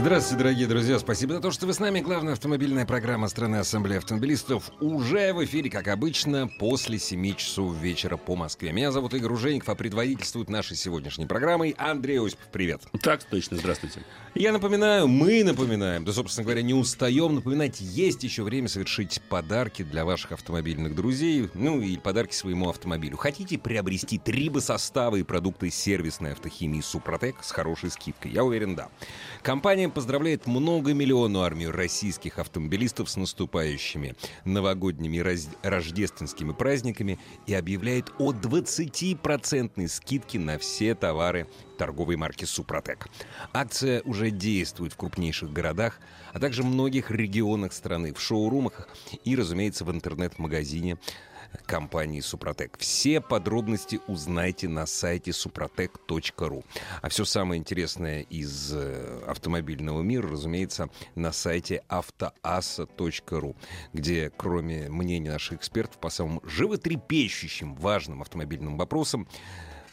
Здравствуйте, дорогие друзья. Спасибо за то, что вы с нами. Главная автомобильная программа страны Ассамблеи автомобилистов уже в эфире, как обычно, после 7 часов вечера по Москве. Меня зовут Игорь Ужеников, а предводительствует нашей сегодняшней программой Андрей Осипов. Привет. Так точно, здравствуйте. Я напоминаю, мы напоминаем, да, собственно говоря, не устаем напоминать, есть еще время совершить подарки для ваших автомобильных друзей, ну и подарки своему автомобилю. Хотите приобрести трибосоставы и продукты сервисной автохимии Супротек с хорошей скидкой? Я уверен, да. Компания поздравляет многомиллионную армию российских автомобилистов с наступающими новогодними и раз- рождественскими праздниками и объявляет о 20% скидке на все товары торговой марки «Супротек». Акция уже действует в крупнейших городах, а также многих регионах страны, в шоурумах и, разумеется, в интернет-магазине компании «Супротек». Все подробности узнайте на сайте suprotec.ru. А все самое интересное из э, автомобильного мира, разумеется, на сайте автоаса.ру, где, кроме мнений наших экспертов по самым животрепещущим важным автомобильным вопросам,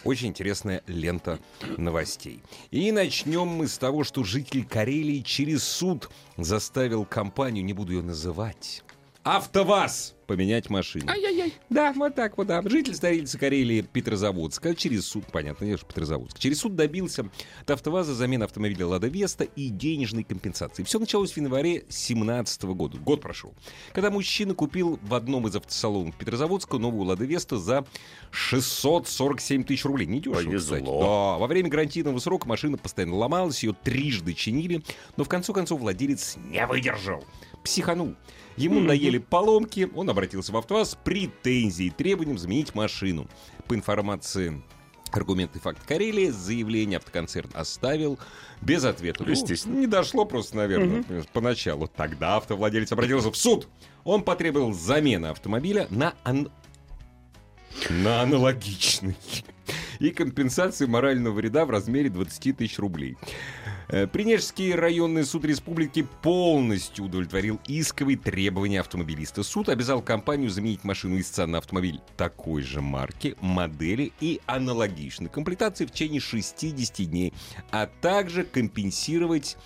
очень интересная лента новостей. И начнем мы с того, что житель Карелии через суд заставил компанию, не буду ее называть, АвтоВАЗ поменять машину. Ай-яй-яй. Да, вот так вот, да. Житель столицы Карелии Петрозаводска через суд, понятно, я же Петрозаводск, через суд добился от АвтоВАЗа замены автомобиля «Лада Веста» и денежной компенсации. Все началось в январе 2017 года. Год прошел. Когда мужчина купил в одном из автосалонов Петрозаводска новую «Лада Веста» за 647 тысяч рублей. Не дешево, Повезло. кстати. Да, во время гарантийного срока машина постоянно ломалась, ее трижды чинили, но в конце концов владелец не выдержал. Психанул. Ему надоели поломки, он обратился в АвтоВАЗ с претензией требованием заменить машину. По информации Аргументы факт Карелии заявление автоконцерн оставил без ответа. Ну, Естественно. не дошло просто, наверное, поначалу. Тогда автовладелец обратился в суд. Он потребовал замены автомобиля на, ан- на аналогичный и компенсации морального вреда в размере 20 тысяч рублей. Э, Принежский районный суд республики полностью удовлетворил исковые требования автомобилиста. Суд обязал компанию заменить машину истца на автомобиль такой же марки, модели и аналогичной комплектации в течение 60 дней, а также компенсировать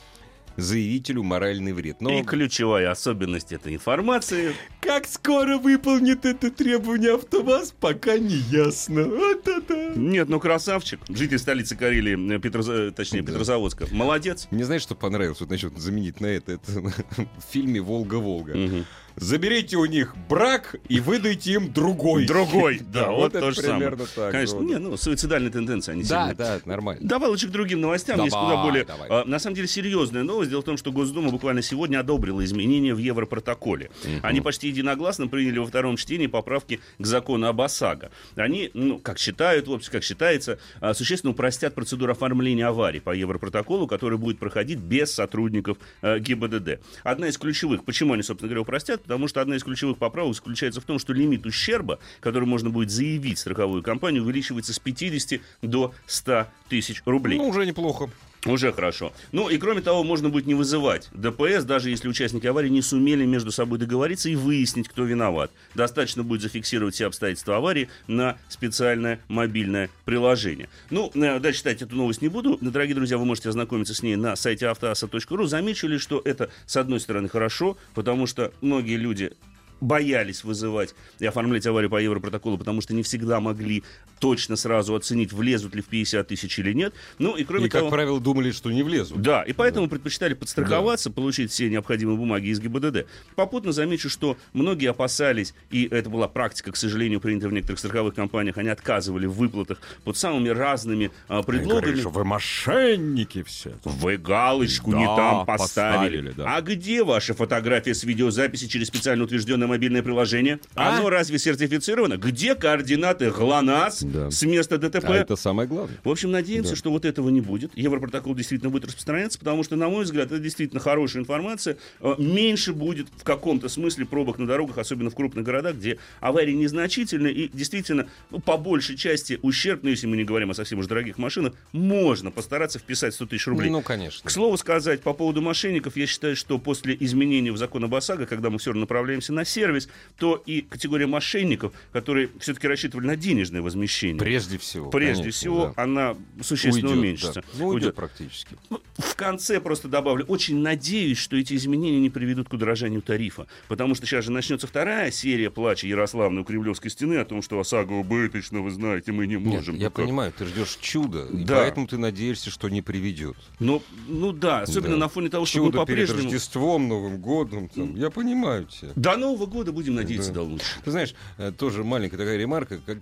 заявителю моральный вред. Но И ключевая особенность этой информации. как скоро выполнит это требование АвтоВАЗ, пока не ясно. А-та-та. Нет, ну красавчик. Житель столицы Карелии, э, Петроза- точнее, Да. Петрозаводска. Молодец. Мне знаешь, что понравилось? Вот насчет заменить на это, это в фильме «Волга-Волга». Мгм. Заберите у них брак и выдайте им другой. Другой, да, вот это то же самое. примерно так. Конечно, вот. не, ну, суицидальные тенденции, они Да, да, нормально. Давай лучше к другим новостям. Есть куда более, давай. а, на самом деле, серьезная новость. Дело в том, что Госдума буквально сегодня одобрила изменения в Европротоколе. Они почти единогласно приняли во втором чтении поправки к закону об ОСАГО. Они, ну, как считают, в общем, как считается, а, существенно упростят процедуру оформления аварий по Европротоколу, который будет проходить без сотрудников э, ГИБДД. Одна из ключевых, почему они, собственно говоря, упростят? Потому что одна из ключевых поправок заключается в том, что лимит ущерба, который можно будет заявить страховую компанию, увеличивается с 50 до 100 тысяч рублей. Ну, уже неплохо. Уже хорошо. Ну и кроме того, можно будет не вызывать ДПС, даже если участники аварии не сумели между собой договориться и выяснить, кто виноват. Достаточно будет зафиксировать все обстоятельства аварии на специальное мобильное приложение. Ну, э, дальше читать эту новость не буду. Дорогие друзья, вы можете ознакомиться с ней на сайте автоаса.ру. Замечу ли, что это, с одной стороны, хорошо, потому что многие люди боялись вызывать и оформлять аварию по Европротоколу, потому что не всегда могли точно сразу оценить, влезут ли в 50 тысяч или нет. Ну и кроме И, того... как правило, думали, что не влезут. Да, и поэтому предпочитали подстраховаться, получить все необходимые бумаги из ГИБДД. Попутно замечу, что многие опасались, и это была практика, к сожалению, принята в некоторых страховых компаниях, они отказывали в выплатах под самыми разными а, Они говорили, предлогами. что вы мошенники все. Вы галочку не Да, там поставили. поставили, да. А где ваша фотография с видеозаписи через специально утвержденное мобильное приложение. А? Оно разве сертифицировано? Где координаты ГЛОНАСС Да. с места ДТП? А это самое главное. В общем, надеемся, Да. что вот этого не будет. Европротокол действительно будет распространяться, потому что, на мой взгляд, это действительно хорошая информация. Э, Меньше будет в каком-то смысле пробок на дорогах, особенно в крупных городах, где аварии незначительны и действительно, ну, по большей части ущерб, ну, если мы не говорим о совсем уж дорогих машинах, можно постараться вписать 100 тысяч рублей. Ну, конечно. К слову сказать, по поводу мошенников, я считаю, что после изменения в закон об ОСАГО, когда мы все равно направляемся на сервис, то и категория мошенников, которые все-таки рассчитывали на денежное возмещение, Прежде всего. прежде конечно, всего, да. она существенно Уйдет, уменьшится. да. Ну, уйдет Уйдет. практически. Ну, В конце просто добавлю, очень надеюсь, что эти изменения не приведут к удорожанию тарифа, потому что сейчас же начнется вторая серия плача Ярославны у Кремлевской стены о том, что ОСАГО убыточно, вы знаете, мы не Нет, можем. я никак. понимаю, ты ждешь чуда, Да. поэтому ты надеешься, что не приведет. Но, ну да, особенно Да. на фоне того, что мы Чудо перед по-прежнему... Рождеством, Новым годом. там, я понимаю тебя. До Нового года будем надеяться Да. до лучшего. Ты знаешь, э, тоже маленькая такая ремарка, как,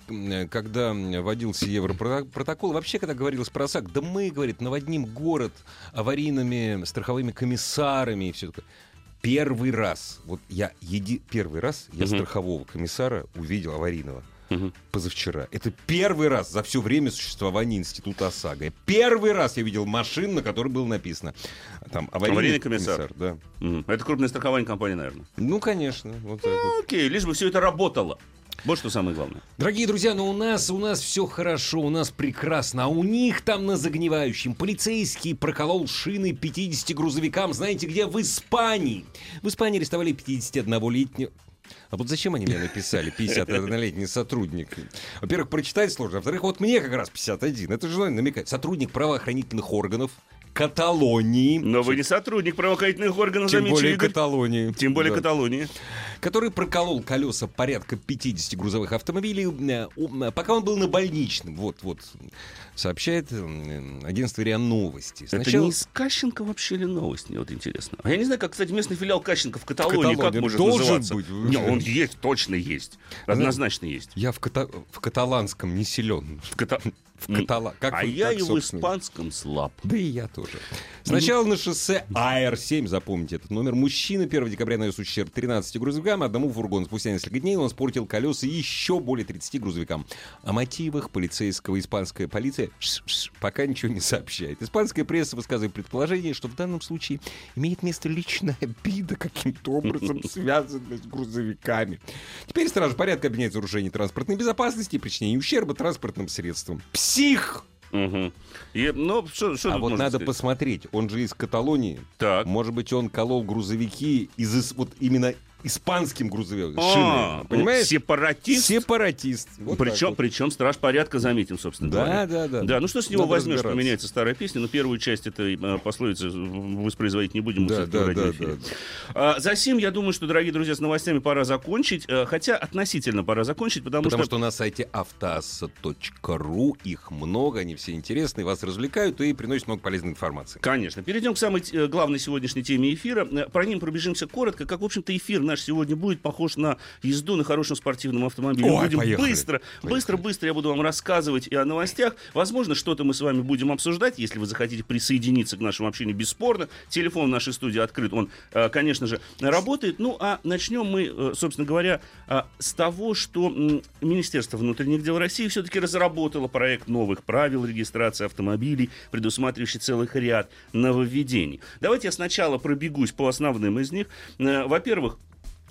когда м, вводился Европротокол, вообще, когда говорилось про ОСАГ, да мы, говорит, наводним город аварийными страховыми комиссарами и все такое. Первый раз, вот я еди... первый раз я Мгм. страхового комиссара увидел аварийного Мгм. позавчера. Это первый раз за все время существования института ОСАГО. Первый раз я видел машину, на которой было написано там аварийный, Аварийный комиссар. да. Мгм. Это крупная страховая компания, наверное. Ну, конечно. Вот так вот. Окей, лишь бы все это работало. Вот что самое главное. Дорогие друзья, но у нас, у нас все хорошо, у нас прекрасно, а у них там на загнивающем полицейский проколол шины 50 грузовикам, знаете где? В Испании. В Испании арестовали 51-летнего... А вот зачем они мне написали 51-летний сотрудник? Во-первых, прочитать сложно, во-вторых, вот мне как раз 51. Это же намекает. Сотрудник правоохранительных органов Каталонии. Но вы не сотрудник правоохранительных органов, Тем замечу, более Игорь. Каталонии. Тем более Да. Каталонии. который проколол колеса порядка 50 грузовых автомобилей, э, э, пока он был на больничном. Вот, вот, сообщает агентство РИА Новости. Это не из Кащенко вообще ли новость, мне вот интересно. А я не знаю, как, кстати, местный филиал Кащенко в Каталонии, Каталонии. как может Должен называться? быть. Не, он есть, точно есть. Однозначно есть. Я в, ката- в каталанском не силен. В Ката- В катала... как А вы- я как, и в испанском слаб. Да и я тоже. Сначала на шоссе АР-7, запомните этот номер, мужчина 1 декабря нанес ущерб 13 грузовикам, одному фургону. Спустя несколько дней он испортил колеса еще более 30 грузовикам. О мотивах полицейского испанская полиция ш- ш- пока ничего не сообщает. Испанская пресса высказывает предположение, что в данном случае имеет место личная обида, каким-то образом связанная с грузовиками. Теперь стража порядка обвиняет в нарушении транспортной безопасности и причинении ущерба транспортным средствам. Псих! Мгм. И, ну, что, что А вот надо сказать? посмотреть, он же из Каталонии. Так. Может быть, он колол грузовики из вот именно испанским грузовиком. А, ну, понимаешь? Сепаратист. Сепаратист. Вот причем, вот. причем страж порядка заметим, собственно Да, говоря. да, да. Да, ну что с него Надо возьмешь, поменяется старая песня, но первую часть этой э, пословицы воспроизводить не будем. Да, да, радиоэфире. да, А, За сим, я думаю, что, дорогие друзья, с новостями пора закончить. э, Хотя относительно пора закончить, потому, Потому что... что на сайте автоасса.ру их много, они все интересные, вас развлекают и приносят много полезной информации. Конечно. Перейдем к самой э, главной сегодняшней теме эфира. Э, Про ним пробежимся коротко. Как, в общем-то, эфир наш сегодня будет похож на езду на хорошем спортивном автомобиле. Ой, будем поехали. быстро, Поехали. быстро, быстро я буду вам рассказывать и о новостях. Возможно, что-то мы с вами будем обсуждать, если вы захотите присоединиться к нашему общению бесспорно. Телефон в нашей студии открыт, он, э, конечно же, работает. Ну, а начнем мы, э, собственно говоря, э, с того, что Министерство внутренних дел России все-таки разработало проект новых правил регистрации автомобилей, предусматривающий целый ряд нововведений. Давайте я сначала пробегусь по основным из них. Во-первых,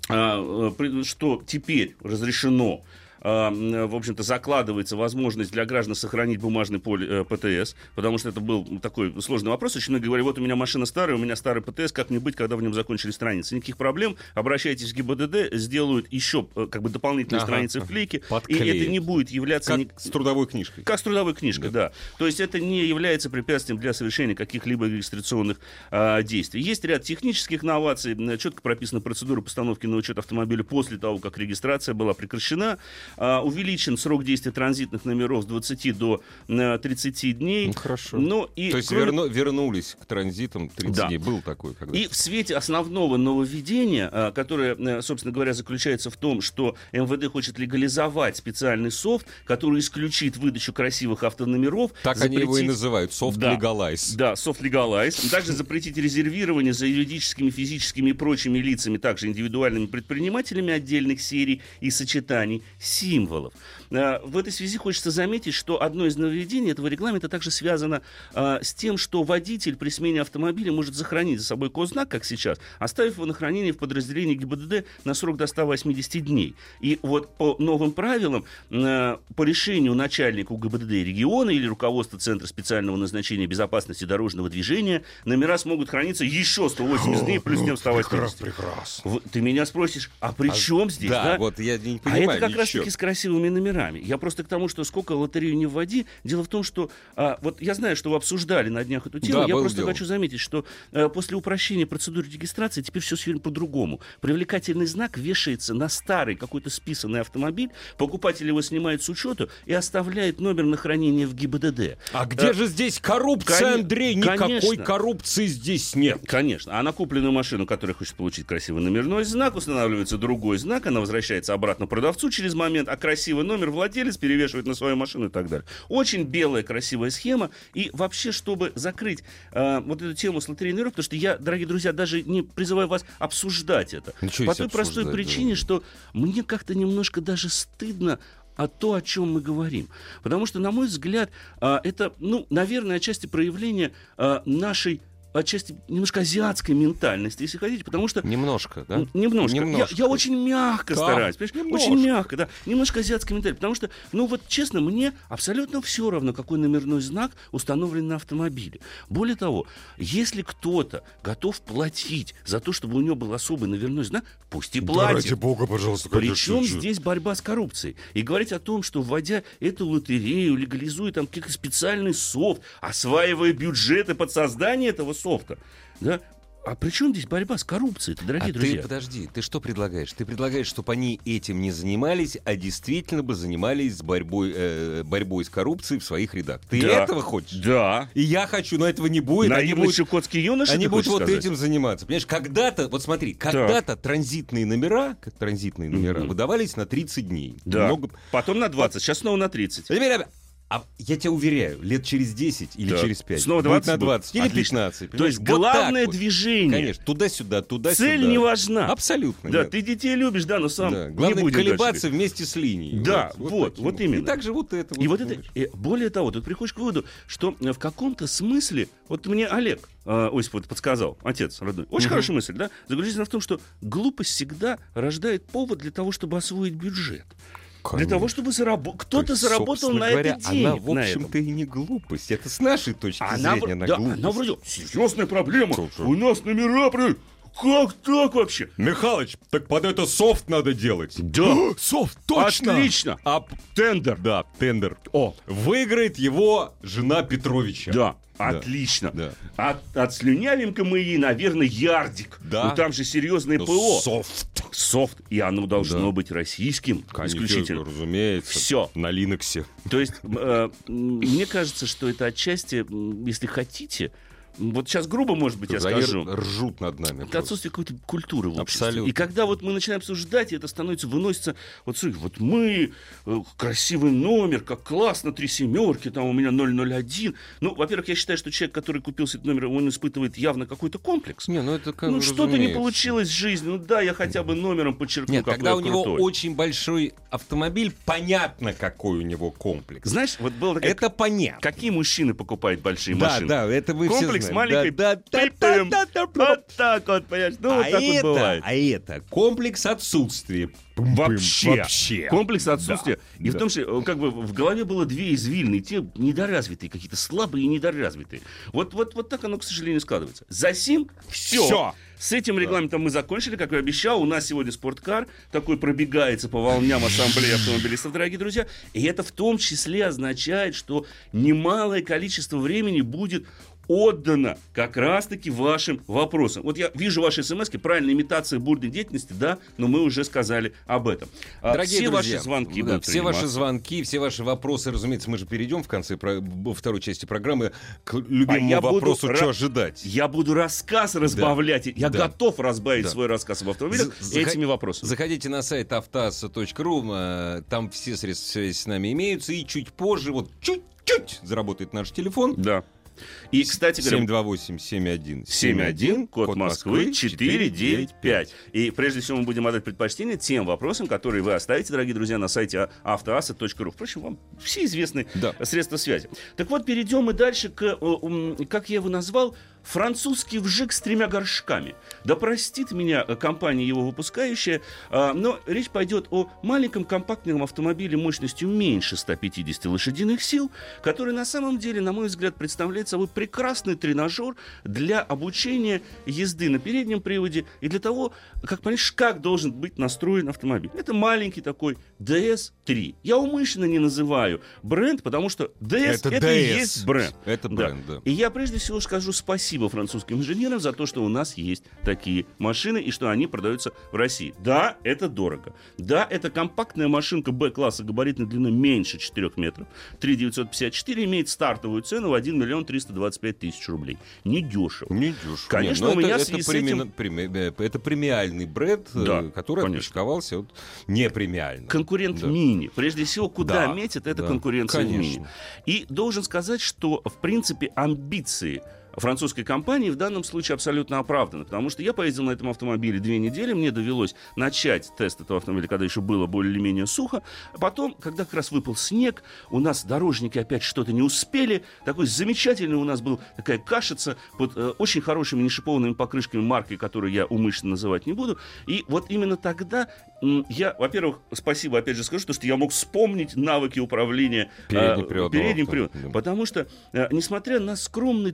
что теперь разрешено а, в общем-то, закладывается возможность для граждан сохранить бумажный поле э, ПТС, потому что это был такой сложный вопрос. Очень многие говорят, вот у меня машина старая, у меня старый ПТС, как мне быть, когда в нем закончились страницы? Никаких проблем. Обращайтесь в ГИБДД, сделают еще э, как бы дополнительные Ага, страницы ага. вклейки, и это не будет являться... ни- Как с трудовой книжкой. как с трудовой книжкой, да. То есть это не является препятствием для совершения каких-либо регистрационных а, действий. Есть ряд технических новаций, м, четко прописана процедура постановки на учет автомобиля после того, как регистрация была прекращена. А, увеличен срок действия транзитных номеров с 20 до э, 30 дней. Ну, хорошо. Ну, и То есть кроме- верну- вернулись к транзитам 30 Да. дней. Был такой когда И в свете основного нововведения, а, которое, э, собственно говоря, заключается в том, что МВД хочет легализовать специальный софт, который исключит выдачу красивых автономеров. Так они его и запретить- называют. Soft Да. Legalize. Да, soft legalize. Также запретить резервирование за юридическими, физическими и прочими лицами, также индивидуальными предпринимателями отдельных серий и сочетаний символов. А, В этой связи хочется заметить, что одно из нововведений этого регламента также связано а, с тем, что водитель при смене автомобиля может захоронить за собой госзнак, как сейчас, оставив его на хранение в подразделении ГИБДД на срок до 180 дней. И вот по новым правилам, э, по решению начальника ГИБДД региона или руководства Центра специального назначения безопасности дорожного движения, номера смогут храниться еще 180 дней плюс тем 180. Прекрасно. Ты меня спросишь, а при чем здесь? Да, да? вот я не А понимаю это как раз таки с красивыми номерами. Я просто к тому, что сколько лотерею не вводи. Дело в том, что а, вот я знаю, что вы обсуждали на днях эту тему. Да, я просто дело. хочу заметить, что э, после упрощения процедуры регистрации теперь все сегодня по-другому. Привлекательный знак вешается на старый какой-то списанный автомобиль, покупатель его снимает с учета и оставляет номер на хранение в ГИБДД. А где Э, же здесь коррупция, коне- Андрей? Никакой конечно. коррупции здесь нет. Конечно. А на купленную машину, которая хочет получить красивый номерной знак, устанавливается другой знак, она возвращается обратно продавцу через момент, а красивый номер владелец перевешивает на свою машину и так далее. Очень белая красивая схема. И вообще, чтобы закрыть э, вот эту тему с лотерейной рынком, потому что я, дорогие друзья, даже не призываю вас обсуждать это. Ну, чё По той простой обсуждать, причине, да? что мне как-то немножко даже стыдно о то, о чем мы говорим. Потому что, на мой взгляд, а, это, ну, наверное, отчасти проявление а, нашей отчасти немножко азиатской ментальности, если хотите, потому что Немножко, да? Немножко. Немножко. Я, я очень мягко Да, стараюсь. понимаешь? немножко. Очень мягко, да. Немножко азиатской ментальности. Потому что, ну вот честно, мне абсолютно все равно, какой номерной знак установлен на автомобиле. Более того, если кто-то готов платить за то, чтобы у него был особый номерной знак, пусть и платит. бога, пожалуйста, Причем здесь борьба с коррупцией? И говорить о том, что вводя эту лотерею, легализуя там какой-то специальный софт, осваивая бюджеты под создание этого софта, да, а при чем здесь борьба с коррупцией, дорогие а друзья? ты подожди, ты что предлагаешь? Ты предлагаешь, чтобы они этим не занимались, а действительно бы занимались борьбой, э, борьбой с коррупцией в своих рядах. Ты Да. этого хочешь? Да. И я хочу, но этого не будет. Они Наивный будут, чукотский юноша, они будут вот сказать? этим заниматься. Понимаешь, когда-то, вот смотри, когда-то транзитные номера, транзитные номера, Мгм. выдавались на 30 дней. Да. Много- Потом на 20, сейчас снова на 30. Теперь, а я тебя уверяю, лет через 10 или Да. через 5. Снова будет 20 на будет? 20 или Отлично. 15. То есть? Вот так главное вот. движение. Конечно, туда-сюда, туда-сюда. Цель не важна. Абсолютно. Да, нет. ты детей любишь, да, но сам Да. не Главное будем колебаться дальше. вместе с линией. Да, вот, таким вот именно. И также вот это. И вот это, и более того, тут приходишь к выводу, что в каком-то смысле, вот мне Олег э, Осип вот подсказал, отец родной, очень Мгм. хорошая мысль, да, заключается в том, что глупость всегда рождает повод для того, чтобы освоить бюджет. Для того, чтобы зарабо- кто-то То есть, заработал на говоря, это денег. Она, в общем-то, и не глупость. Это с нашей точки Она, зрения, она да, глупость. она вроде серьезная проблема. Слушай. У нас номера, при- как так вообще? Михалыч, так под это софт надо делать. Да. Софт, точно. Отлично. А Тендер. да, тендер. О, Выиграет его жена Петровича. да. Отлично. Да. От, отслюнявим-ка мы ей, наверное, ярдик. Да. Ну там же серьезное Ну, ПО. Софт. Софт. И оно должно Да. быть российским. Конечно, исключительно. разумеется. Всё. На Линоксе. То есть, э, мне кажется, что это отчасти, если хотите, вот сейчас грубо, может быть, я Они скажу. ржут над нами. Это отсутствие какой-то культуры в обществе. Абсолютно. И когда вот мы начинаем обсуждать, и это становится, выносится, вот смотри, вот мы, э, красивый номер, как классно, три семерки, там у меня 001. Ну, во-первых, я считаю, что человек, который купил этот номер, он испытывает явно какой-то комплекс. Не, ну это как ну, что-то не получилось в жизни. Ну да, я хотя бы номером подчеркну, Нет, когда у него крутой. очень большой автомобиль, понятно, какой у него комплекс. Знаешь, вот было такое... Это понятно. Какие мужчины покупают большие Да, машины? да, это вы Комплекс все знаете. маленькой Да, да, да, да, да. Вот так вот, понимаешь? Ну, а, вот так это, вот бывает. а это комплекс отсутствия. Вообще. Вообще. Комплекс отсутствия. Да, и в да. том, что как бы в голове было две извилины, те недоразвитые, какие-то слабые и недоразвитые. Вот, вот, вот так оно, к сожалению, складывается. За сим все. Всё. С этим регламентом мы закончили, как и обещал. У нас сегодня спорткар такой пробегается по волням ассамблеи автомобилистов, дорогие друзья. И это в том числе означает, что немалое количество времени будет отдано как раз-таки вашим вопросам. Вот я вижу ваши смс правильная имитация бурной деятельности, да, но мы уже сказали об этом. А, Дорогие все друзья, ваши звонки да, Все ваши звонки, все ваши вопросы, разумеется, мы же перейдем в конце про, второй части программы к любимому а вопросу, буду, что ожидать. Я буду рассказ разбавлять. Да. Я да. готов разбавить да. свой рассказ об автомобилях Зах... этими вопросами. Заходите на сайт автоаса.ру, э, там все средства связи с нами имеются, и чуть позже, вот чуть-чуть заработает наш телефон. Да. И, кстати говоря... 728-7171, код, код Москвы 495. И прежде всего мы будем отдать предпочтение тем вопросам, которые вы оставите, дорогие друзья, на сайте автоаса.ру. Впрочем, вам все известны да. средства связи. Так вот, перейдем мы дальше к, как я его назвал, французский вжик с тремя горшками. Да простит меня э, компания его выпускающая, а, но речь пойдет о маленьком компактном автомобиле мощностью меньше 150 лошадиных сил, который на самом деле, на мой взгляд, представляет собой прекрасный тренажер для обучения езды на переднем приводе и для того, как понимаешь, как должен быть настроен автомобиль. Это маленький такой DS3. Я умышленно не называю бренд, потому что DS это, это DS. и есть бренд. Это бренд, да. да. И я прежде всего скажу спасибо французским инженерам за то, что у нас есть такие машины и что они продаются в России. Да, это дорого. Да, это компактная машинка Б-класса габаритной длины меньше 4 метров. 3954 имеет стартовую цену в 1 миллион 325 тысяч рублей. Не дешево. Не дешево. Конечно, Нет, у меня это, это, преми... этим... преми... Э, это премиальный бренд, э, да, который конечно. отпочковался вот непремиально. Конкурент да. мини. Прежде всего, куда да, метит, это да, конкуренция конечно. мини. И должен сказать, что, в принципе, амбиции французской компании в данном случае абсолютно оправданы, потому что я поездил на этом автомобиле две недели, мне довелось начать тест этого автомобиля, когда еще было более-менее сухо, а потом, когда как раз выпал снег, у нас дорожники опять что-то не успели, такой замечательный у нас был такая кашица под э, очень хорошими нешипованными покрышками марки, которую я умышленно называть не буду, и вот именно тогда я, во-первых, спасибо, опять же скажу, что я мог вспомнить навыки управления передним приводом, передним приводом да. потому что, э, несмотря на скромный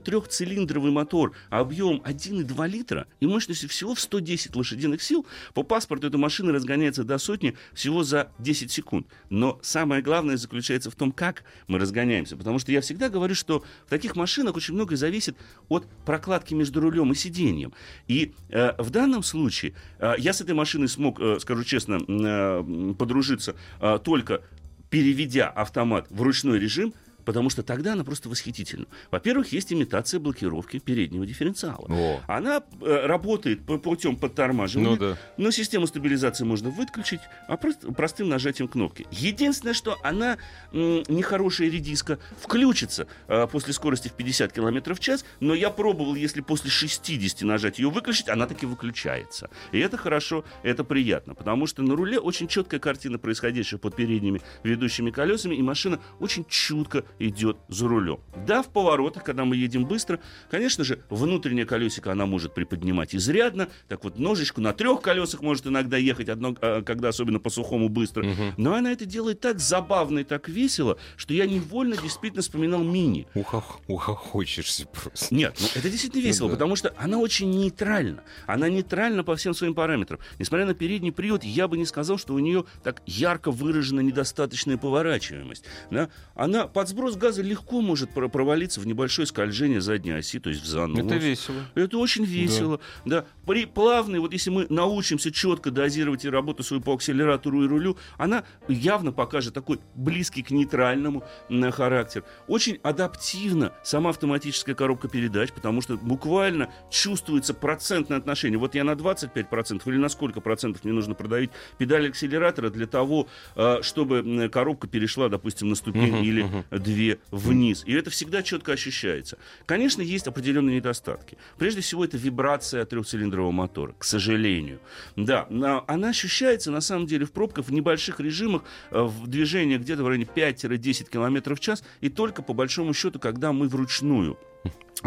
трехцилиндровый цилиндровый мотор, объем 1,2 литра и мощностью всего в 110 лошадиных сил, по паспорту эта машина разгоняется до сотни всего за 10 секунд. Но самое главное заключается в том, как мы разгоняемся. Потому что я всегда говорю, что в таких машинах очень многое зависит от прокладки между рулем и сиденьем. И э, в данном случае э, я с этой машиной смог, э, скажу честно, э, подружиться э, только переведя автомат в ручной режим, потому что тогда она просто восхитительна. Во-первых, есть имитация блокировки переднего дифференциала. О. Она э, работает по путем подтормаживания, ну, да. но систему стабилизации можно выключить а просто, простым нажатием кнопки. Единственное, что она м, нехорошая редиска включится э, после скорости в 50 км в час, но я пробовал, если после 60 нажать ее выключить, она таки выключается. И это хорошо, это приятно, потому что на руле очень четкая картина происходящего под передними ведущими колесами, и машина очень чутко идет за рулем. Да, в поворотах, когда мы едем быстро, конечно же, внутреннее колесико она может приподнимать изрядно. Так вот, ножичку на трех колесах может иногда ехать, одно, а, когда особенно по сухому быстро. Угу. Но она это делает так забавно и так весело, что я невольно действительно вспоминал мини. Ухах, ухохочешься просто. Нет, ну это действительно весело, ну, да. потому что она очень нейтральна. Она нейтральна по всем своим параметрам. Несмотря на передний привод, я бы не сказал, что у нее так ярко выражена недостаточная поворачиваемость. Да? Она под сброс сброс газа легко может провалиться в небольшое скольжение задней оси, то есть в занос. Это весело. Это очень весело. Да. да. При плавной, вот если мы научимся четко дозировать и работу свою по акселератору и рулю, она явно покажет такой близкий к нейтральному характер. Очень адаптивна сама автоматическая коробка передач, потому что буквально чувствуется процентное отношение. Вот я на 25% или на сколько процентов мне нужно продавить педаль акселератора для того, а, чтобы коробка перешла, допустим, на ступень uh-huh, или uh-huh. Две вниз. И это всегда четко ощущается. Конечно, есть определенные недостатки. Прежде всего, это вибрация трехцилиндрового мотора, к сожалению. Да, она ощущается, на самом деле, в пробках в небольших режимах, э, в движении где-то в районе 5-10 км в час, и только по большому счету, когда мы вручную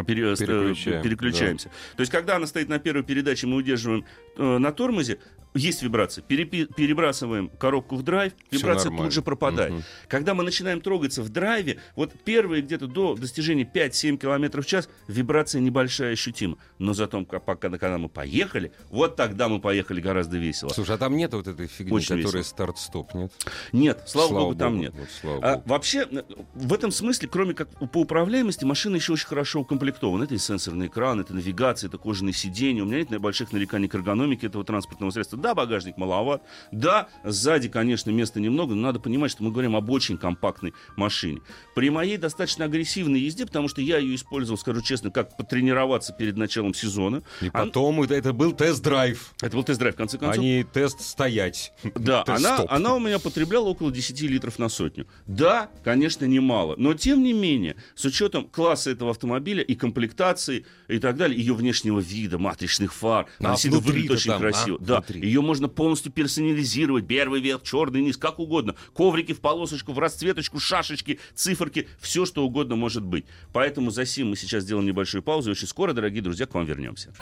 пере... переключаем, переключаемся. Да. То есть, когда она стоит на первой передаче, мы удерживаем на тормозе, есть вибрация. Перепи- перебрасываем коробку в драйв, Всё вибрация нормально. тут же пропадает. Мгм. Когда мы начинаем трогаться в драйве, вот первые где-то до достижения 5-7 км в час, вибрация небольшая ощутима. Но зато, ка- пока, когда мы поехали, вот тогда мы поехали гораздо весело. Слушай, а там нет вот этой фигни, Очень которая старт-стоп, нет? Нет, слава, богу, там нет. Вот, слава А, богу. вообще, э, в этом смысле, кроме как по управляемости, машина еще очень хорошо укомплектована. Это и сенсорный экран, это навигация, это кожаные сиденья. У меня нет больших нареканий к эргономике этого транспортного средства. Да, багажник маловат. Да, сзади, конечно, места немного, но надо понимать, что мы говорим об очень компактной машине. При моей достаточно агрессивной езде, потому что я ее использовал, скажу честно, как потренироваться перед началом сезона. И а- потом это, это был тест-драйв, Это был тест-драйв, в конце а концов. не тест стоять. Да, она, Тест-стоп. она у меня потребляла около 10 литров на сотню. Да, конечно, немало. Но, тем не менее, с учетом класса этого автомобиля и комплектации и так далее, ее внешнего вида, матричных фар, А она выглядит очень там, красиво. а? Да, Внутри. ее можно полностью персонализировать. Первый верх, черный низ, как угодно. Коврики в полосочку, в расцветочку, шашечки, циферки, все, что угодно может быть. Поэтому за сим мы сейчас сделаем небольшую паузу. И очень скоро, дорогие друзья, к вам вернемся.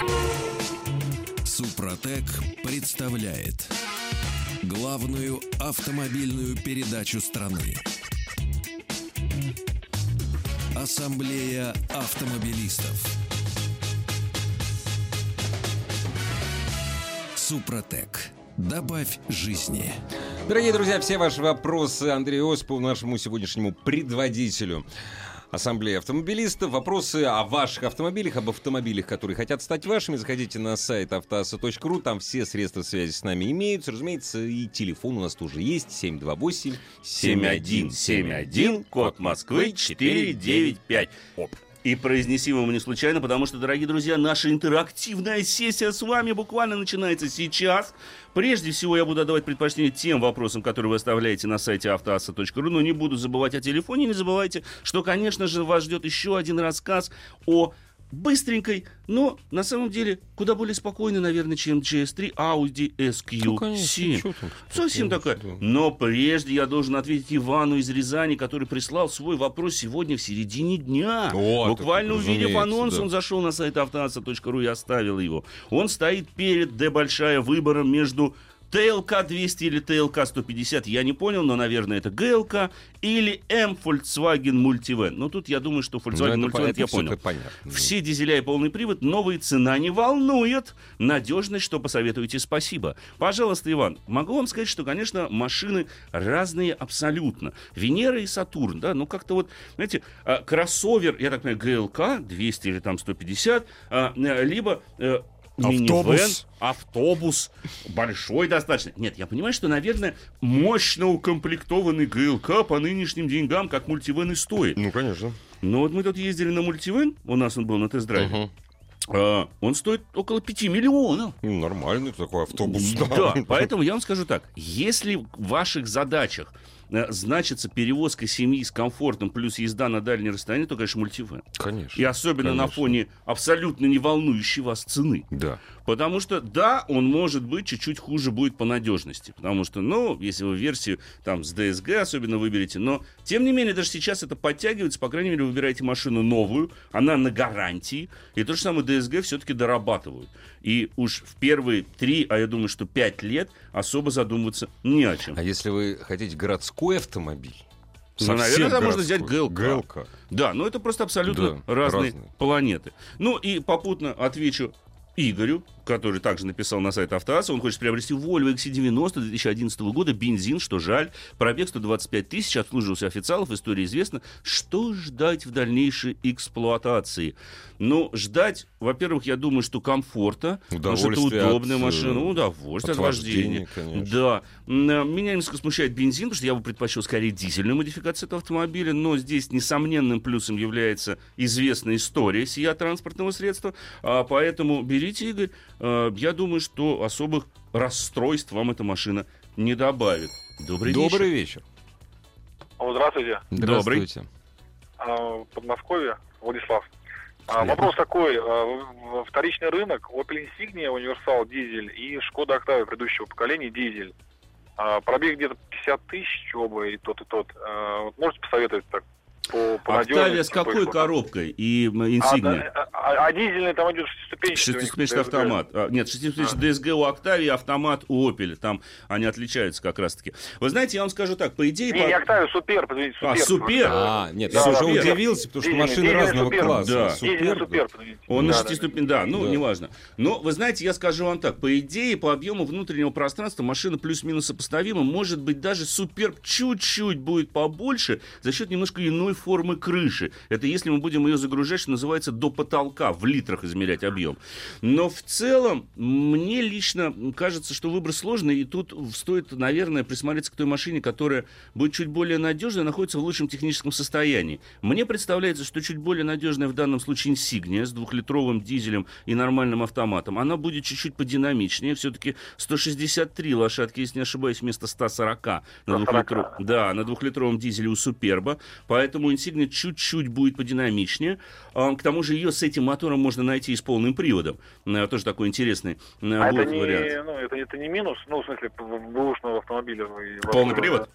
Супротек представляет главную автомобильную передачу страны. Ассамблея автомобилистов. Супротек. Добавь жизни. Дорогие друзья, все ваши вопросы Андрею Осипову, нашему сегодняшнему предводителю Ассамблеи автомобилистов. Вопросы о ваших автомобилях, об автомобилях, которые хотят стать вашими. Заходите на сайт автоаса.ру, там все средства связи с нами имеются. Разумеется, и телефон у нас тоже есть. 728 7171, код Москвы 495. И произнесим его не случайно, потому что, дорогие друзья, наша интерактивная сессия с вами буквально начинается сейчас. Прежде всего, я буду отдавать предпочтение тем вопросам, которые вы оставляете на сайте автоаса.ру, но не буду забывать о телефоне. Не забывайте, что, конечно же, вас ждет еще один рассказ о быстренькой, но на самом деле куда более спокойной, наверное, чем GS3 Audi SQ7. Ну, конечно? Совсем такая. Да. Но прежде я должен ответить Ивану из Рязани, который прислал свой вопрос сегодня в середине дня. О, Буквально увидев анонс, да. он зашел на сайт автоаса.ру и оставил его. Он стоит перед Д большая выбором между ТЛК 200 или ТЛК 150, я не понял, но, наверное, это ГЛК или М Volkswagen Multivan. Но тут я думаю, что Volkswagen Ну, Multivan я понял. понятно. Все дизеля и полный привод, новые цена не волнует. Надежность, что посоветуете, спасибо. Пожалуйста, Иван, могу вам сказать, что, конечно, машины разные абсолютно. Венера и Сатурн, да, ну как-то вот, знаете, а, кроссовер, я так понимаю, ГЛК 200 или там 150, а, э, либо э, Автобус. автобус, большой достаточно. Нет, я понимаю, что, наверное, мощно укомплектованный ГЛК по нынешним деньгам, как мультивэн и стоит. Ну, конечно. Но вот мы тут ездили на мультивэн, у нас он был на тест-драйве. Мгм. А, он стоит около 5 миллионов. Ну, Нормальный такой автобус. Да, поэтому я вам скажу так. Если в ваших задачах значится перевозка семьи с комфортом плюс езда на дальние расстояния, то, конечно, мультивэн. Конечно. И особенно на конечно. фоне абсолютно не волнующей вас цены. Да. Потому что, да, он может быть чуть-чуть хуже будет по надежности. Потому что, ну, если вы версию там с DSG особенно выберете, но, тем не менее, даже сейчас это подтягивается, по крайней мере, вы выбираете машину новую, она на гарантии, и то же самое DSG все-таки дорабатывают. И уж в первые три, а я думаю, что пять лет особо задумываться не о чем. А если вы хотите городской автомобиль? Ну, наверное, там можно городской, взять ГЛК. ГЛК. Да, но это просто абсолютно Да, разные, разные. планеты. Ну и попутно отвечу Игорю, который также написал на сайт Автоаса, он хочет приобрести Volvo XC90 2011 года, бензин, что жаль, пробег 125 тысяч, обслуживался официалов, история известна. Что ждать в дальнейшей эксплуатации? Ну, ждать, во-первых, я думаю, что комфорта, потому что это Удовольствие от, удобная э, машина, удовольствие от, от вождения. конечно. Да. Э, Меня несколько смущает бензин, потому что я бы предпочел скорее дизельную модификацию этого автомобиля, но здесь несомненным плюсом является известная история сия транспортного средства, а, поэтому берите, Игорь. А, Я думаю, что особых расстройств вам эта машина не добавит. Добрый, Добрый вечер. вечер. О, Здравствуйте. Добрый. Здравствуйте. А, Подмосковье, Владислав. А, Понятно. Вопрос такой. а, Вторичный рынок, Opel Insignia, универсал, дизель и Шкода Octavia предыдущего поколения, дизель. А, Пробег где-то 50 тысяч оба, и тот, и тот. А, вот Можете посоветовать так? По, по Октавия с какой эксплуатации. коробкой и А, инсигния? да, а- а дизельный там идет шестиступенчатый. Шестиступенчатый автомат. А, нет, шестиступенчатый DSG у Октавии, автомат у Opel. Там они отличаются как раз-таки. Вы знаете, я вам скажу так, по идее... Не, по- не Октавия, Супер, подвиньте, А, Супер. Супер? А, нет, Да, я да, уже Супер. удивился, потому что Дизельный, машины дизельный разного Супер. класса. Да. Дизельный Супер, Супер, подвиньте. Он на Да, да. Да, ну, Да. неважно. Но, вы знаете, я скажу вам так. По идее, по объему внутреннего пространства машина плюс-минус сопоставима. Может быть, даже Суперб чуть-чуть будет побольше за счет немножко иной формы крыши. Это если мы будем ее загружать, что называется, до потолка, в литрах измерять объем. Но в целом, мне лично кажется, что выбор сложный, и тут стоит, наверное, присмотреться к той машине, которая будет чуть более надежной, находится в лучшем техническом состоянии. Мне представляется, что чуть более надежная в данном случае Insignia с двухлитровым дизелем и нормальным автоматом. Она будет чуть-чуть подинамичнее. Все-таки 163 лошадки, если не ошибаюсь, вместо 140 на, 140. двухлитров- да, на двухлитровом дизеле у Суперба. Поэтому Insignia чуть-чуть будет подинамичнее. А, К тому же ее с этим мотором можно найти и с полным приводом. Э, Тоже такой интересный э, А это будет не, вариант. ну, это, это не минус, ну, в смысле, бэушного автомобиля. Полный привод? да.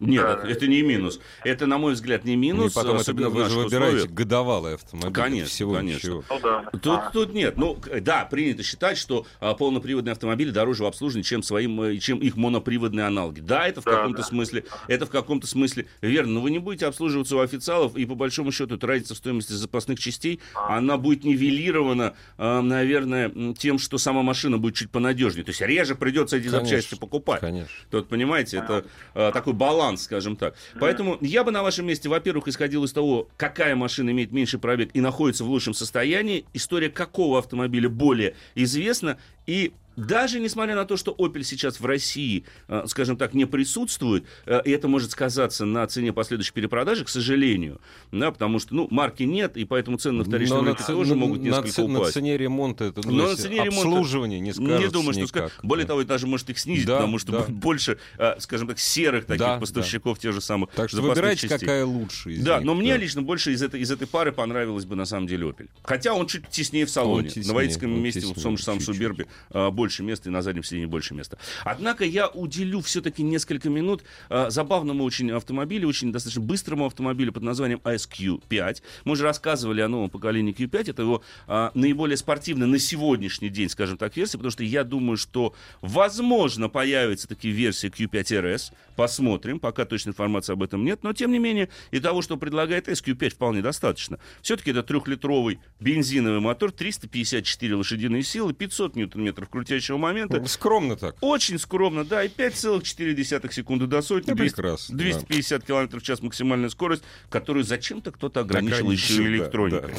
Нет, Да. это, это не минус. Это, на мой взгляд, не Ну, минус, и потом это особенно в вы же выбираете условиях. годовалый автомобиль. Конечно, всего конечно. ничего. Ну да. Тут, А. тут нет. Ну, да, принято считать, что а, полноприводные автомобили дороже в обслуживании, чем, своим, э, чем их моноприводные аналоги. Да, это в Да, каком-то да. смысле, это в каком-то смысле верно. Но вы не будете обслуживаться у официалов, и по большому счету эта разница в стоимости запасных частей, А. она будет нивелирована, а, наверное, тем, что сама машина будет чуть понадежнее. То есть реже придется эти Конечно, запчасти покупать. Конечно. Тут, понимаете, это э, такой баланс, скажем так. Поэтому я бы на вашем месте, во-первых, исходил из того, какая машина имеет меньше пробег и находится в лучшем состоянии, история какого автомобиля более известна, и даже несмотря на то, что Opel сейчас в России, э, скажем так, не присутствует, э, и это может сказаться на цене последующей перепродажи, к сожалению, да, потому что, ну, марки нет, и поэтому цены на вторичном Но на рынке тоже на- могут на несколько На упасть. цене ремонта это ну, Но на цене ремонта обслуживание не скажется Не думаю, что никак. скажет. Более Да. того, даже может их снизить, Да, потому что да. больше, э, скажем так, серых таких Да, поставщиков тех же самых Так что выбирайте, частей. какая лучше из Да, них, но мне да. лично больше из этой, из этой пары понравилось бы на самом деле Opel. Хотя он чуть теснее в салоне. теснее, на водительском месте в теснее, том же самом. Субербе а, больше места и на заднем сиденье больше места. Однако я уделю все-таки несколько минут а, забавному очень автомобилю, очень достаточно быстрому автомобилю под названием SQ5. Мы уже рассказывали о новом поколении Q5. Это его а, наиболее спортивная на сегодняшний день, скажем так, версия, потому что я думаю, что возможно появится такие версии Q5 RS. Посмотрим, пока точной информации об этом нет. Но, тем не менее, и того, что предлагает SQ5, вполне достаточно. Все-таки это трехлитровый бензиновый мотор, 354 лошадиные силы, 500 ньютон-метров крутящего момента. Скромно так. Очень скромно, да, и 5,4 секунды до сотни, Ну, 200 прекрасно, да. 250 километров в час максимальная скорость, которую зачем-то кто-то ограничил еще и Ограничил, да, электроникой.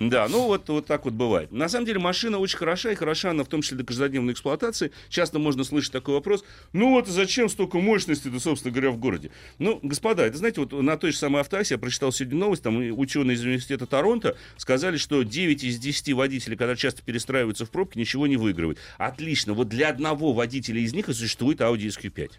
Да, ну вот, вот так вот бывает. На самом деле машина очень хороша, и хороша она в том числе для каждодневной эксплуатации. Часто можно слышать такой вопрос, ну вот зачем столько мощности-то, собственно говоря, в городе? Ну, господа, это знаете, вот на той же самой автоасе я прочитал сегодня новость, там ученые из университета Торонто сказали, что 9 из 10 водителей, когда часто перестраиваются в пробке, ничего не выигрывают. Отлично, вот для одного водителя из них и существует Audi SQ5.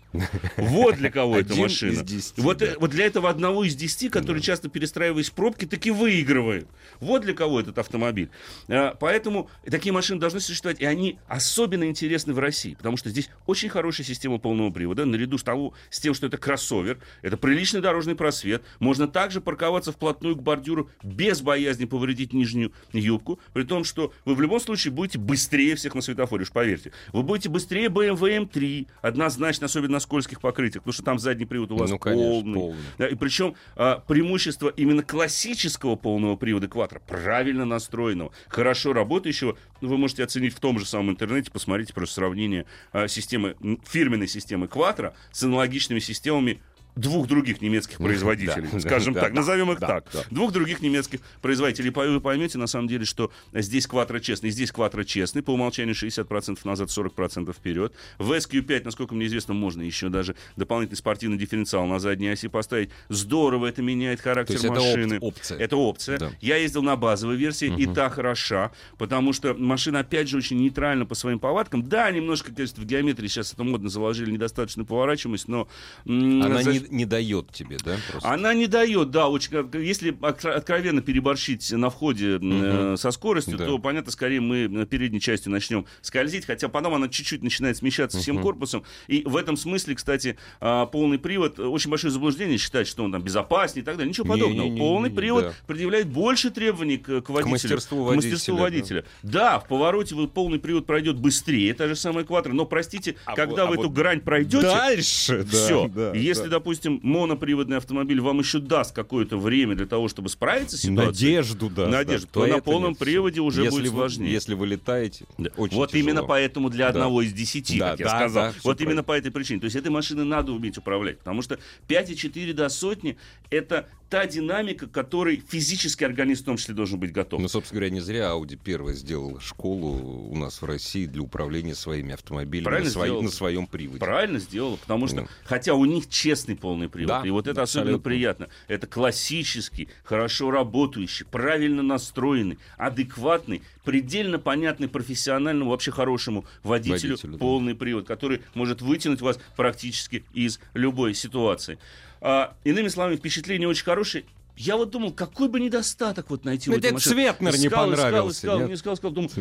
Вот для кого эта машина. из 10, Вот, да. э, вот для этого одного из 10, который часто перестраиваясь в пробки, таки выигрывает. Вот для кого этот автомобиль. А, Поэтому такие машины должны существовать, и они особенно интересны в России, потому что здесь очень хорошая система полного привода, наряду с, того, с тем, что это кроссовер, это приличный дорожный просвет, можно также парковаться вплотную к бордюру без боязни повредить нижнюю юбку, при том, что вы в любом случае будете быстрее всех на светофоре, уж поверьте. Вы будете быстрее BMW M3, однозначно, особенно на скользких покрытиях, потому что там задний привод у вас Ну, конечно, полный. полный. Да, и причем а, преимущество именно классического полного привода Quattro, правильно настроенного, хорошо работающего, вы можете оценить в том же самом интернете, посмотрите просто сравнение а, системы, фирменной системы Quattro с аналогичными системами двух других немецких производителей, Да, скажем да, так, да, назовем их да, так. да. Двух других немецких производителей. Вы поймете, на самом деле, что здесь Quattro честный, здесь Quattro честный, по умолчанию 60% назад, 40% вперед. В SQ5, насколько мне известно, можно еще даже дополнительный спортивный дифференциал на задней оси поставить. Здорово это меняет характер То есть это машины. оп- опция. Это опция. Да. Я ездил на базовой версии, и та хороша, потому что машина, опять же, очень нейтральна по своим повадкам. Да, немножко, конечно, в геометрии сейчас это модно заложили недостаточную поворачиваемость, но... Она за- не, не дает тебе, да? просто? Она не дает, да, очень, как- если откро- откровенно переборщить на входе э, Мгм. со скоростью, Да. то, понятно, скорее мы на передней частью начнем скользить, хотя потом она чуть-чуть начинает смещаться всем Мгм. корпусом. И в этом смысле, кстати, а, полный привод, э, очень большое заблуждение считать, что он там безопаснее и так далее. Ничего подобного. Не-не-не-не, полный привод да. предъявляет больше требований к, к водителю. мастерству к мастерству водителя, водителя. Да, в повороте вы- полный привод пройдет быстрее, та же самая квадро, но, простите, А когда вот- вы а эту вот грань пройдете, Дальше, да, все. да, Если, да. допустим, моноприводный автомобиль вам еще даст какое-то время для того, чтобы справиться с ситуацией, Надежду, да. Надежду, да, то на полном нет. приводе уже Если будет вы- сложнее. Если вы летаете, Да. очень вот тяжело. именно поэтому для Да. одного из десяти, Да, как я да, сказал. да, вот именно правильно. по этой причине. То есть этой машиной надо уметь управлять. Потому что 5,4 до сотни это та динамика, к которой физический организм в том числе должен быть готов. Ну, собственно говоря, не зря Audi первая сделала школу у нас в России для управления своими автомобилями Правильно на, свои- на своем приводе. Правильно сделала, потому что, Ну. хотя у них честный полный привод, Да, и вот это особенно абсолютно. приятно. Это классический, хорошо работающий, правильно настроенный, адекватный, предельно понятный профессиональному, вообще хорошему водителю, Водителю, да. полный привод, который может вытянуть вас практически из любой ситуации. А, иными словами, впечатление очень хорошее. Я вот думал, какой бы недостаток вот найти Ну, в этой тебе машине. цвет, наверное, не Искал, искал, понравился, искал, нет? не искал, искал, думал,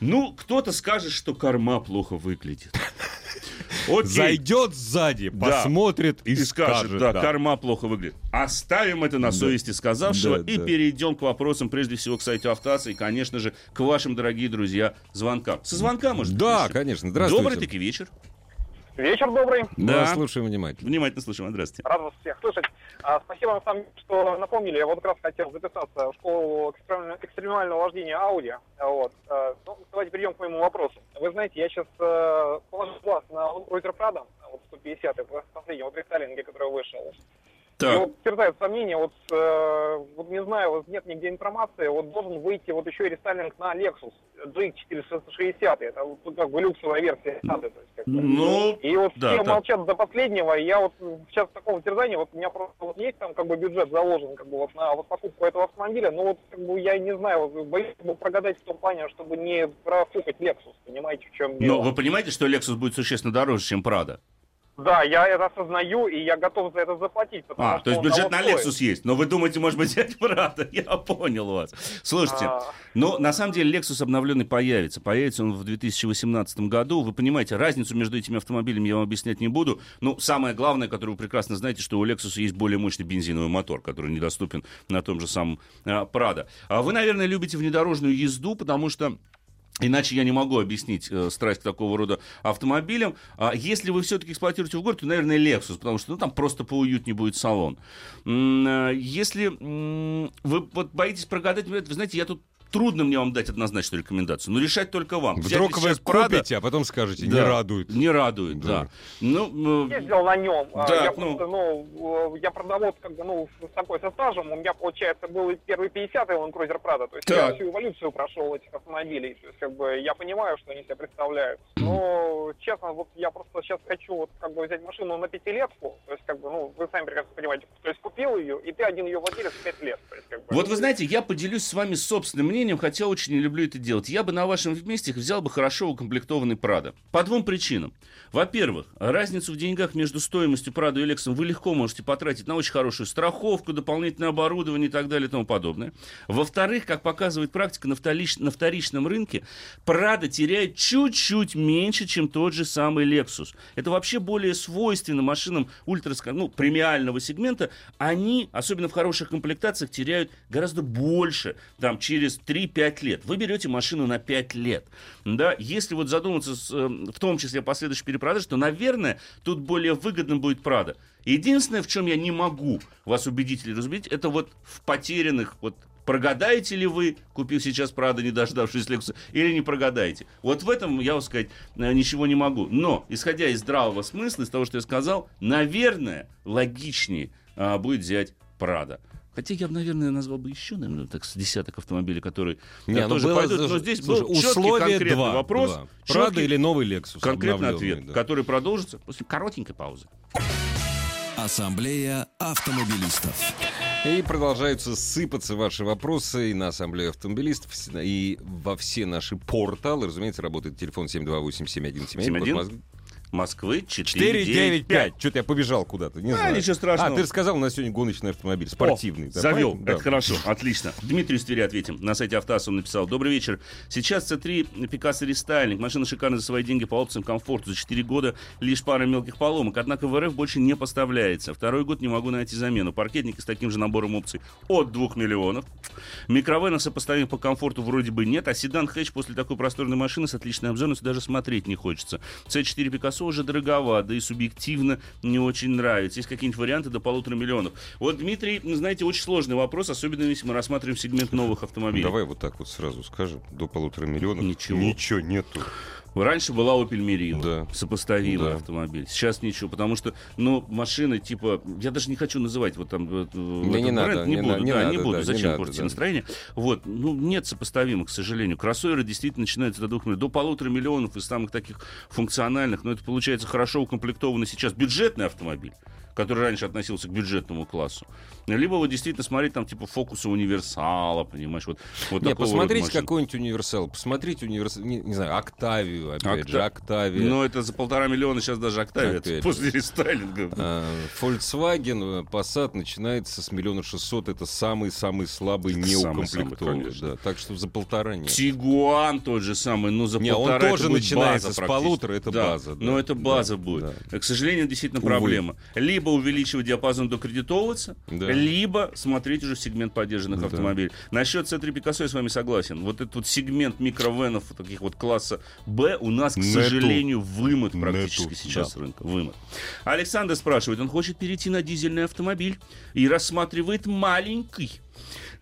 ну, кто-то скажет, что корма плохо выглядит. Окей. Зайдет сзади, Да. посмотрит и, и скажет, скажет. да, корма плохо выглядит. Оставим это на совести сказавшего Да, и да. перейдем к вопросам, прежде всего, к сайту Автоаса и, конечно же, к вашим, дорогие друзья, звонкам. Со звонка, может? Да, конечно. Здравствуйте. Добрый-таки вечер. Вечер добрый. Да. Да. слушаем внимательно. Внимательно слушаем. Здравствуйте. Рад вас всех слышать. А, спасибо, деле, что напомнили. Я вот как раз хотел записаться в школу экстремального, экстремального вождения Audi. Вот. А, ну, давайте перейдем к моему вопросу. Вы знаете, я сейчас э, положил глаз на Land Cruiser Prado, вот 150 последний, вот рестайлинге, который вышел. И Так, вот терзают сомнения, вот, э, вот не знаю, вот нет нигде информации, вот должен выйти вот еще и рестайлинг на Lexus GX460, это вот как бы люксовая версия. то есть как бы. ну, И вот Да, все так. молчат до последнего, и я вот сейчас в таком терзании, вот у меня просто вот есть там как бы бюджет заложен как бы вот на вот покупку этого автомобиля, но вот как бы я не знаю, вот, боюсь как бы прогадать в том плане, чтобы не профукать Lexus, понимаете, в чем дело. но вы понимаете, что Lexus будет существенно дороже, чем Prado? Да, я это осознаю, и я готов за это заплатить, А, то есть бюджет на стоит. Lexus есть, но вы думаете, может быть, взять Prado? Я понял вас. Слушайте, А, Но на самом деле Lexus обновленный появится. Появится он в 2018 году. Вы понимаете, разницу между этими автомобилями я вам объяснять не буду. Но самое главное, которое вы прекрасно знаете, что у Lexus есть более мощный бензиновый мотор, который недоступен на том же самом а, Prado. А вы, наверное, любите внедорожную езду, потому что Иначе я не могу объяснить э, страсть такого рода автомобилям. А если вы все-таки эксплуатируете в городе, то, наверное, Lexus, потому что ну, там просто поуютнее будет салон. Э, Если м, вы вот боитесь прогадать, вы знаете, я тут трудно мне вам дать однозначную рекомендацию, но решать только вам. Вдруг вы купите, а потом скажете, не Да. радует. Не радует, да. Да. Ну, э, ездил на нем. А, Да, я ну. просто, ну, э, я продавец, как бы, ну, с такой со стажем. У меня, получается, был первый 50-й Land Cruiser Prado. То есть я Так. всю эволюцию прошел этих автомобилей. То есть, как бы, я понимаю, что они себя представляют. Но, честно, вот я просто сейчас хочу вот, как бы, взять машину на пятилетку. То есть, как бы, ну, вы сами прекрасно понимаете. То есть, купил ее, и ты один ее владелец пять лет. То есть, как бы, Вот вы знаете, я поделюсь с вами собственным мнением, хотя очень не люблю это делать. Я бы на вашем месте взял бы хорошо укомплектованный Прада. По двум причинам. Во-первых, разницу в деньгах между стоимостью Прада и Лексом вы легко можете потратить на очень хорошую страховку, дополнительное оборудование и так далее и тому подобное. Во-вторых, как показывает практика, на, вторич- на вторичном рынке Прада теряет чуть-чуть меньше, чем тот же самый Lexus. Это вообще более свойственно машинам ультра, ну, премиального сегмента. Они, особенно в хороших комплектациях, теряют гораздо больше, там, через 3-5 лет. Вы берете машину на 5 лет. Да? Если вот задуматься, с, э, в том числе о последующей перепродаже, то, наверное, тут более выгодным будет Прада. Единственное, в чем я не могу вас убедить или разубедить, это вот в потерянных вот прогадаете ли вы, купив сейчас Прада, не дождавшись Lexus, или не прогадаете. Вот в этом я вам сказать э, ничего не могу. Но, исходя из здравого смысла, из того, что я сказал, наверное, логичнее а, будет взять Прада. Хотя я бы, наверное, назвал бы еще, наверное, так, с десяток автомобилей, которые Не, ну тоже было пойдут. Но здесь слушай, был условие конкретный два, вопрос. два. четкий, Прада или новый Lexus? конкретный ответ, да. который продолжится после коротенькой паузы. Ассамблея автомобилистов. И продолжаются сыпаться ваши вопросы и на Ассамблею автомобилистов, и во все наши порталы. Разумеется, работает телефон 728-7171. 71. код Москвы. Москвы 495. 495. Что-то я побежал куда-то, не А, знаю. ничего страшного. А, ты же сказал, у нас сегодня гоночный автомобиль, спортивный. О, да, завел. правильно? Да. Это хорошо. Отлично. Дмитрию Твери ответим. На сайте Автоаса он написал. Добрый вечер. Сейчас C3 Пикассо рестайлинг. Машина шикарная за свои деньги по опциям комфорту. За 4 года лишь пара мелких поломок. Однако в РФ больше не поставляется. Второй год не могу найти замену. Паркетники с таким же набором опций от 2 миллионов. Микровена сопоставим по комфорту вроде бы нет. А седан хэтч после такой просторной машины с отличной обзорностью даже смотреть не хочется. C4 Пикассо уже дороговато, да и субъективно не очень нравится. Есть какие-нибудь варианты до полутора миллионов. Вот, Дмитрий, знаете, очень сложный вопрос, особенно если мы рассматриваем сегмент новых автомобилей. Давай вот так вот сразу скажем. До полутора миллионов. Ничего. Ничего нету. Раньше была Opel Meriva, Да. сопоставимый Да. автомобиль. Сейчас ничего, потому что, ну, машины типа, я даже не хочу называть вот там вот, э, Не, этот не надо, бренд, не, не буду, на- не да, надо, не буду. да, не Зачем надо, портить да. настроение? Вот, ну, нет сопоставимых, к сожалению. Кроссоверы действительно начинаются до двух миллионов, до полутора миллионов из самых таких функциональных, но это получается хорошо укомплектованный сейчас бюджетный автомобиль который раньше относился к бюджетному классу. Либо вот действительно смотреть там типа фокуса универсала, понимаешь, вот, вот Не, посмотрите какой-нибудь универсал. Посмотрите универсал, не, не знаю, Октавию, опять Окта- же, Октавия. Но это за полтора миллиона сейчас даже Октавия Опять после рестайлинга. А, Volkswagen, э, Passat начинается с миллиона шестьсот. Это самый-самый слабый неукомплектованный. да. Так что за полтора нет. Тигуан тот же самый, но за Не, он полтора тоже это будет начинается с полутора, это Да, база, да. Но это база Да, будет. да. К сожалению, действительно Увы. проблема. Либо увеличивать диапазон докредитовываться, Да. либо смотреть уже сегмент поддержанных Да. автомобилей. Насчет C3 Picasso я с вами согласен. Вот этот вот сегмент микровенов, таких вот класса Б, у нас, к Нету. сожалению, вымыт практически Нету, сейчас да. с рынка. Вымыт. Александр спрашивает, он хочет перейти на дизельный автомобиль и рассматривает маленький.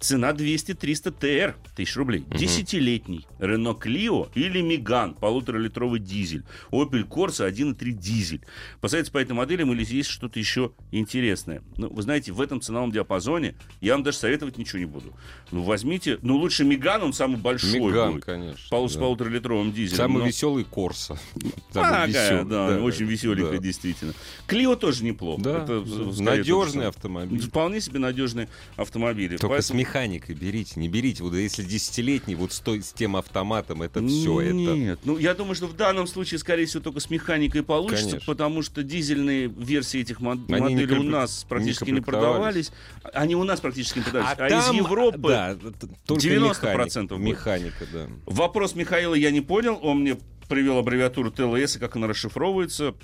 Цена 200-300 ТР, тысяч рублей. Десятилетний. Рено Клио или Меган, полуторалитровый дизель. Opel Corsa 1.3 дизель. Посоветуйте по этой моделям или есть что-то еще интересное. Ну, вы знаете, в этом ценовом диапазоне я вам даже советовать ничего не буду. Ну, возьмите, ну, лучше Меган, он самый большой Меган, будет. конечно. Пол- С да. полуторалитровым дизелем. Самый Но- веселый Корса. Ага, да, очень веселенькая, действительно. Клио тоже неплохо. Да, Это, да. надежный автомобиль. Вполне себе надежные автомобили. Только Поэтому- механикой берите, не берите. Вот если десятилетний, вот с, той- с тем автоматом, это все. Это... Нет, ну я думаю, что в данном случае, скорее всего, только с механикой получится, Конечно. потому что дизельные версии этих мод- Они моделей у комплек- нас практически не не, продавались. Они у нас практически не продавались. А, там, из Европы да, т- только 90% механика, будет. механика, да. Вопрос Михаила я не понял. Он мне привел аббревиатуру ТЛС и как она расшифровывается.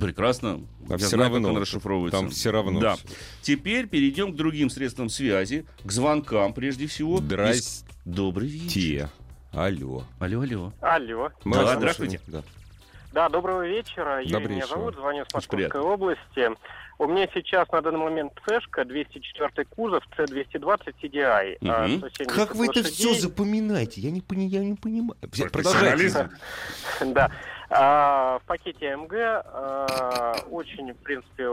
Прекрасно. А Я знаю, равно. как она расшифровывается. Там всё равно Да. всё. Теперь перейдем к другим средствам связи, к звонкам прежде всего. Здрасте. Добрый вечер. Алло. Алло, алло. Алло. Мы Да, здравствуйте. Да. Да, доброго вечера. Юрий меня зовут, звоню с Московской области. У меня сейчас на данный момент цешка, 204 кузов, C220 CDI. 170 Как вы это все лошадей. запоминаете? Я не, пони- я не понимаю. Продолжайте. Да. А, в пакете МГ а, очень, в принципе,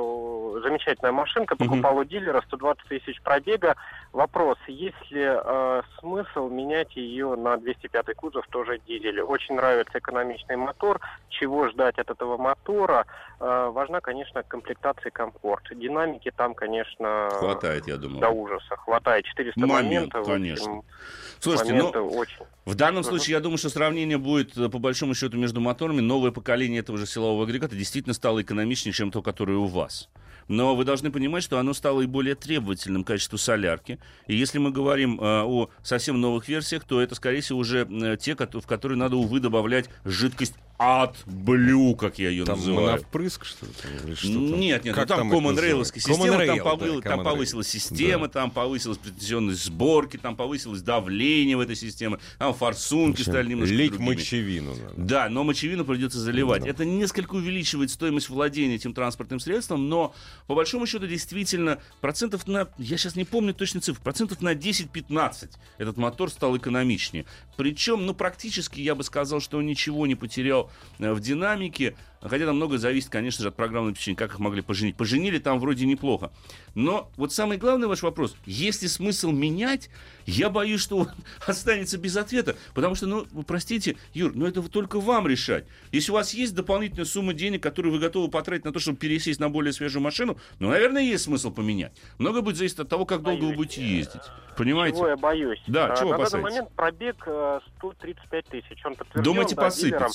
замечательная машинка. Покупал у дилера 120 тысяч пробега. Вопрос, есть ли а, смысл менять ее на 205 кузов, тоже дизель? Очень нравится экономичный мотор. Чего ждать от этого мотора? А, важна, конечно, комплектация и комфорт. Динамики там, конечно, Хватает, я думаю. до ужаса. Хватает 400 Момент, моментов. конечно. М, Слушайте, моменты ну, очень. в данном Мгм. случае, я думаю, что сравнение будет, э, по большому счету, между моторами. Новое поколение этого же силового агрегата действительно стало экономичнее, чем то, которое у вас. Но вы должны понимать, что оно стало и более требовательным к качеству солярки. И если мы говорим э, о совсем новых версиях, то это, скорее всего, уже э, те, в которые надо, увы, добавлять жидкость от блю, как я ее Там называю. на впрыск, что ли? там, или что там? Нет, нет, Как ну, там это Common? Rail система, Common там, Rail, повы- да, там повысилась Rail. система, Да. там повысилась претензионность сборки, там повысилось давление в этой системе, там форсунки стали немножко Лить другими. мочевину надо. Да, но мочевину придется заливать. Да. Это несколько увеличивает стоимость владения этим транспортным средством, но по большому счету действительно процентов на, я сейчас не помню точно цифр, процентов на 10-15 этот мотор стал экономичнее. Причем, ну, практически я бы сказал, что он ничего не потерял э, в динамике, хотя там много зависит, конечно же, от программного обеспечения, как их могли поженить. Поженили там вроде неплохо. Но вот самый главный ваш вопрос, есть ли смысл менять, я боюсь, что он останется без ответа, потому что, ну, простите, Юр, но это только вам решать. Если у вас есть дополнительная сумма денег, которую вы готовы потратить на то, чтобы пересесть на более свежую машину, ну, наверное, есть смысл поменять. Много будет зависеть от того, как долго вы Боюсь. будете ездить. Понимаете? Чего я боюсь? Да, А, чего На данный момент пробег э, 135 тысяч. Он подтвержден, Думаете, да, дилером.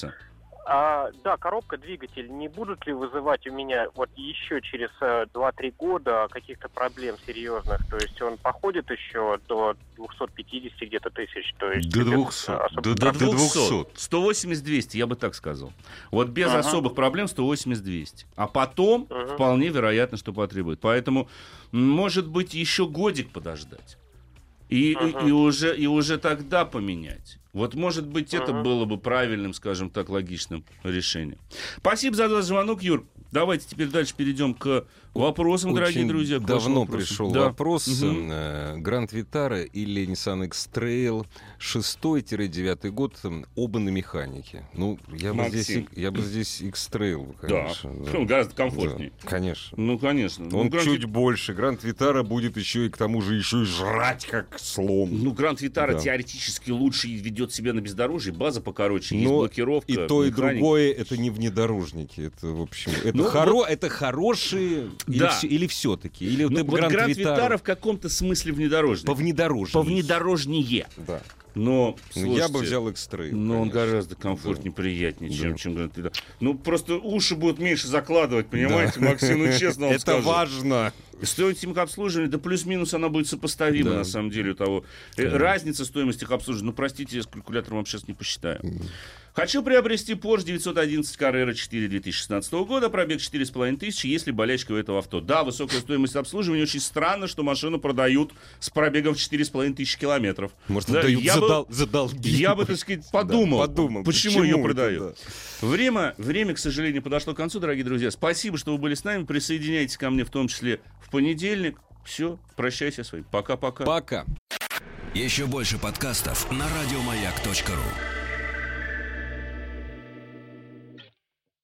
А, да, коробка, двигатель не будут ли вызывать у меня вот еще через э, 2-3 года каких-то проблем серьезных? То есть он походит еще до 250 где-то тысяч? То есть До без 200. особых До- До до 200. 180-200, я бы так сказал. Вот без Ага. особых проблем 180-200. А потом Мгм. вполне вероятно, что потребует. Поэтому, может быть, еще годик подождать. И, и- Мгм. и уже, и уже тогда поменять. Вот, может быть, это Мгм. было бы правильным, скажем так, логичным решением. Спасибо за ваш звонок, Юр. Давайте теперь дальше перейдем к вопросам, дорогие Очень друзья. к вашим давно вопросам. пришел Да. вопрос. Гранд Витара или Nissan X-Trail 6-9 год, оба на механике. Ну, я бы Максим. здесь, я бы здесь X-Trail, Да, конечно. Он гораздо комфортнее. Да, конечно. Ну, конечно. Он ну, Гранд чуть больше. Гранд Витара будет еще и к тому же еще и жрать как слон. Ну, Гранд Витара Да. теоретически лучше и ведет себя на бездорожье, база покороче, есть Но блокировка. и то, и механика. другое это не внедорожники. Это, в общем, это, Ну, хоро... это хорошие или, Да. все, или все-таки. Или Ну, ты вот Гранд Гранд Витара Витара в каком-то смысле внедорожник. по внедорожью. По внедорожнее. Да. Но, Ну, я бы слушайте, взял X-Trail. Но он конечно. гораздо комфортнее, приятнее, чем, Да. чем Гранд Витара. Ну, просто уши будут меньше закладывать, понимаете, Максим, ну, честно вам Это скажу. важно. Стоимость техобслуживания, да плюс-минус она будет сопоставима, Да. на самом деле, у того. Э, Конечно. Разница стоимости техобслуживания, ну, простите, я с калькулятором вам сейчас не посчитаю. Хочу приобрести Porsche 911 Carrera 4 2016 года, пробег 4,5 тысячи, есть ли болячка у этого авто. Да, высокая стоимость обслуживания, очень странно, что машину продают с пробегом в 4,5 тысячи километров. Может, Да, дают я за, бы- дол- за долги. Я бы, так сказать, подумал, Да, подумал, почему, ее это, продают. да. Время, время, к сожалению, подошло к концу, дорогие друзья. Спасибо, что вы были с нами. Присоединяйтесь ко мне в том числе в понедельник. Все, прощайся с вами. Пока-пока. Пока. Еще больше подкастов на радиомаяк.ру.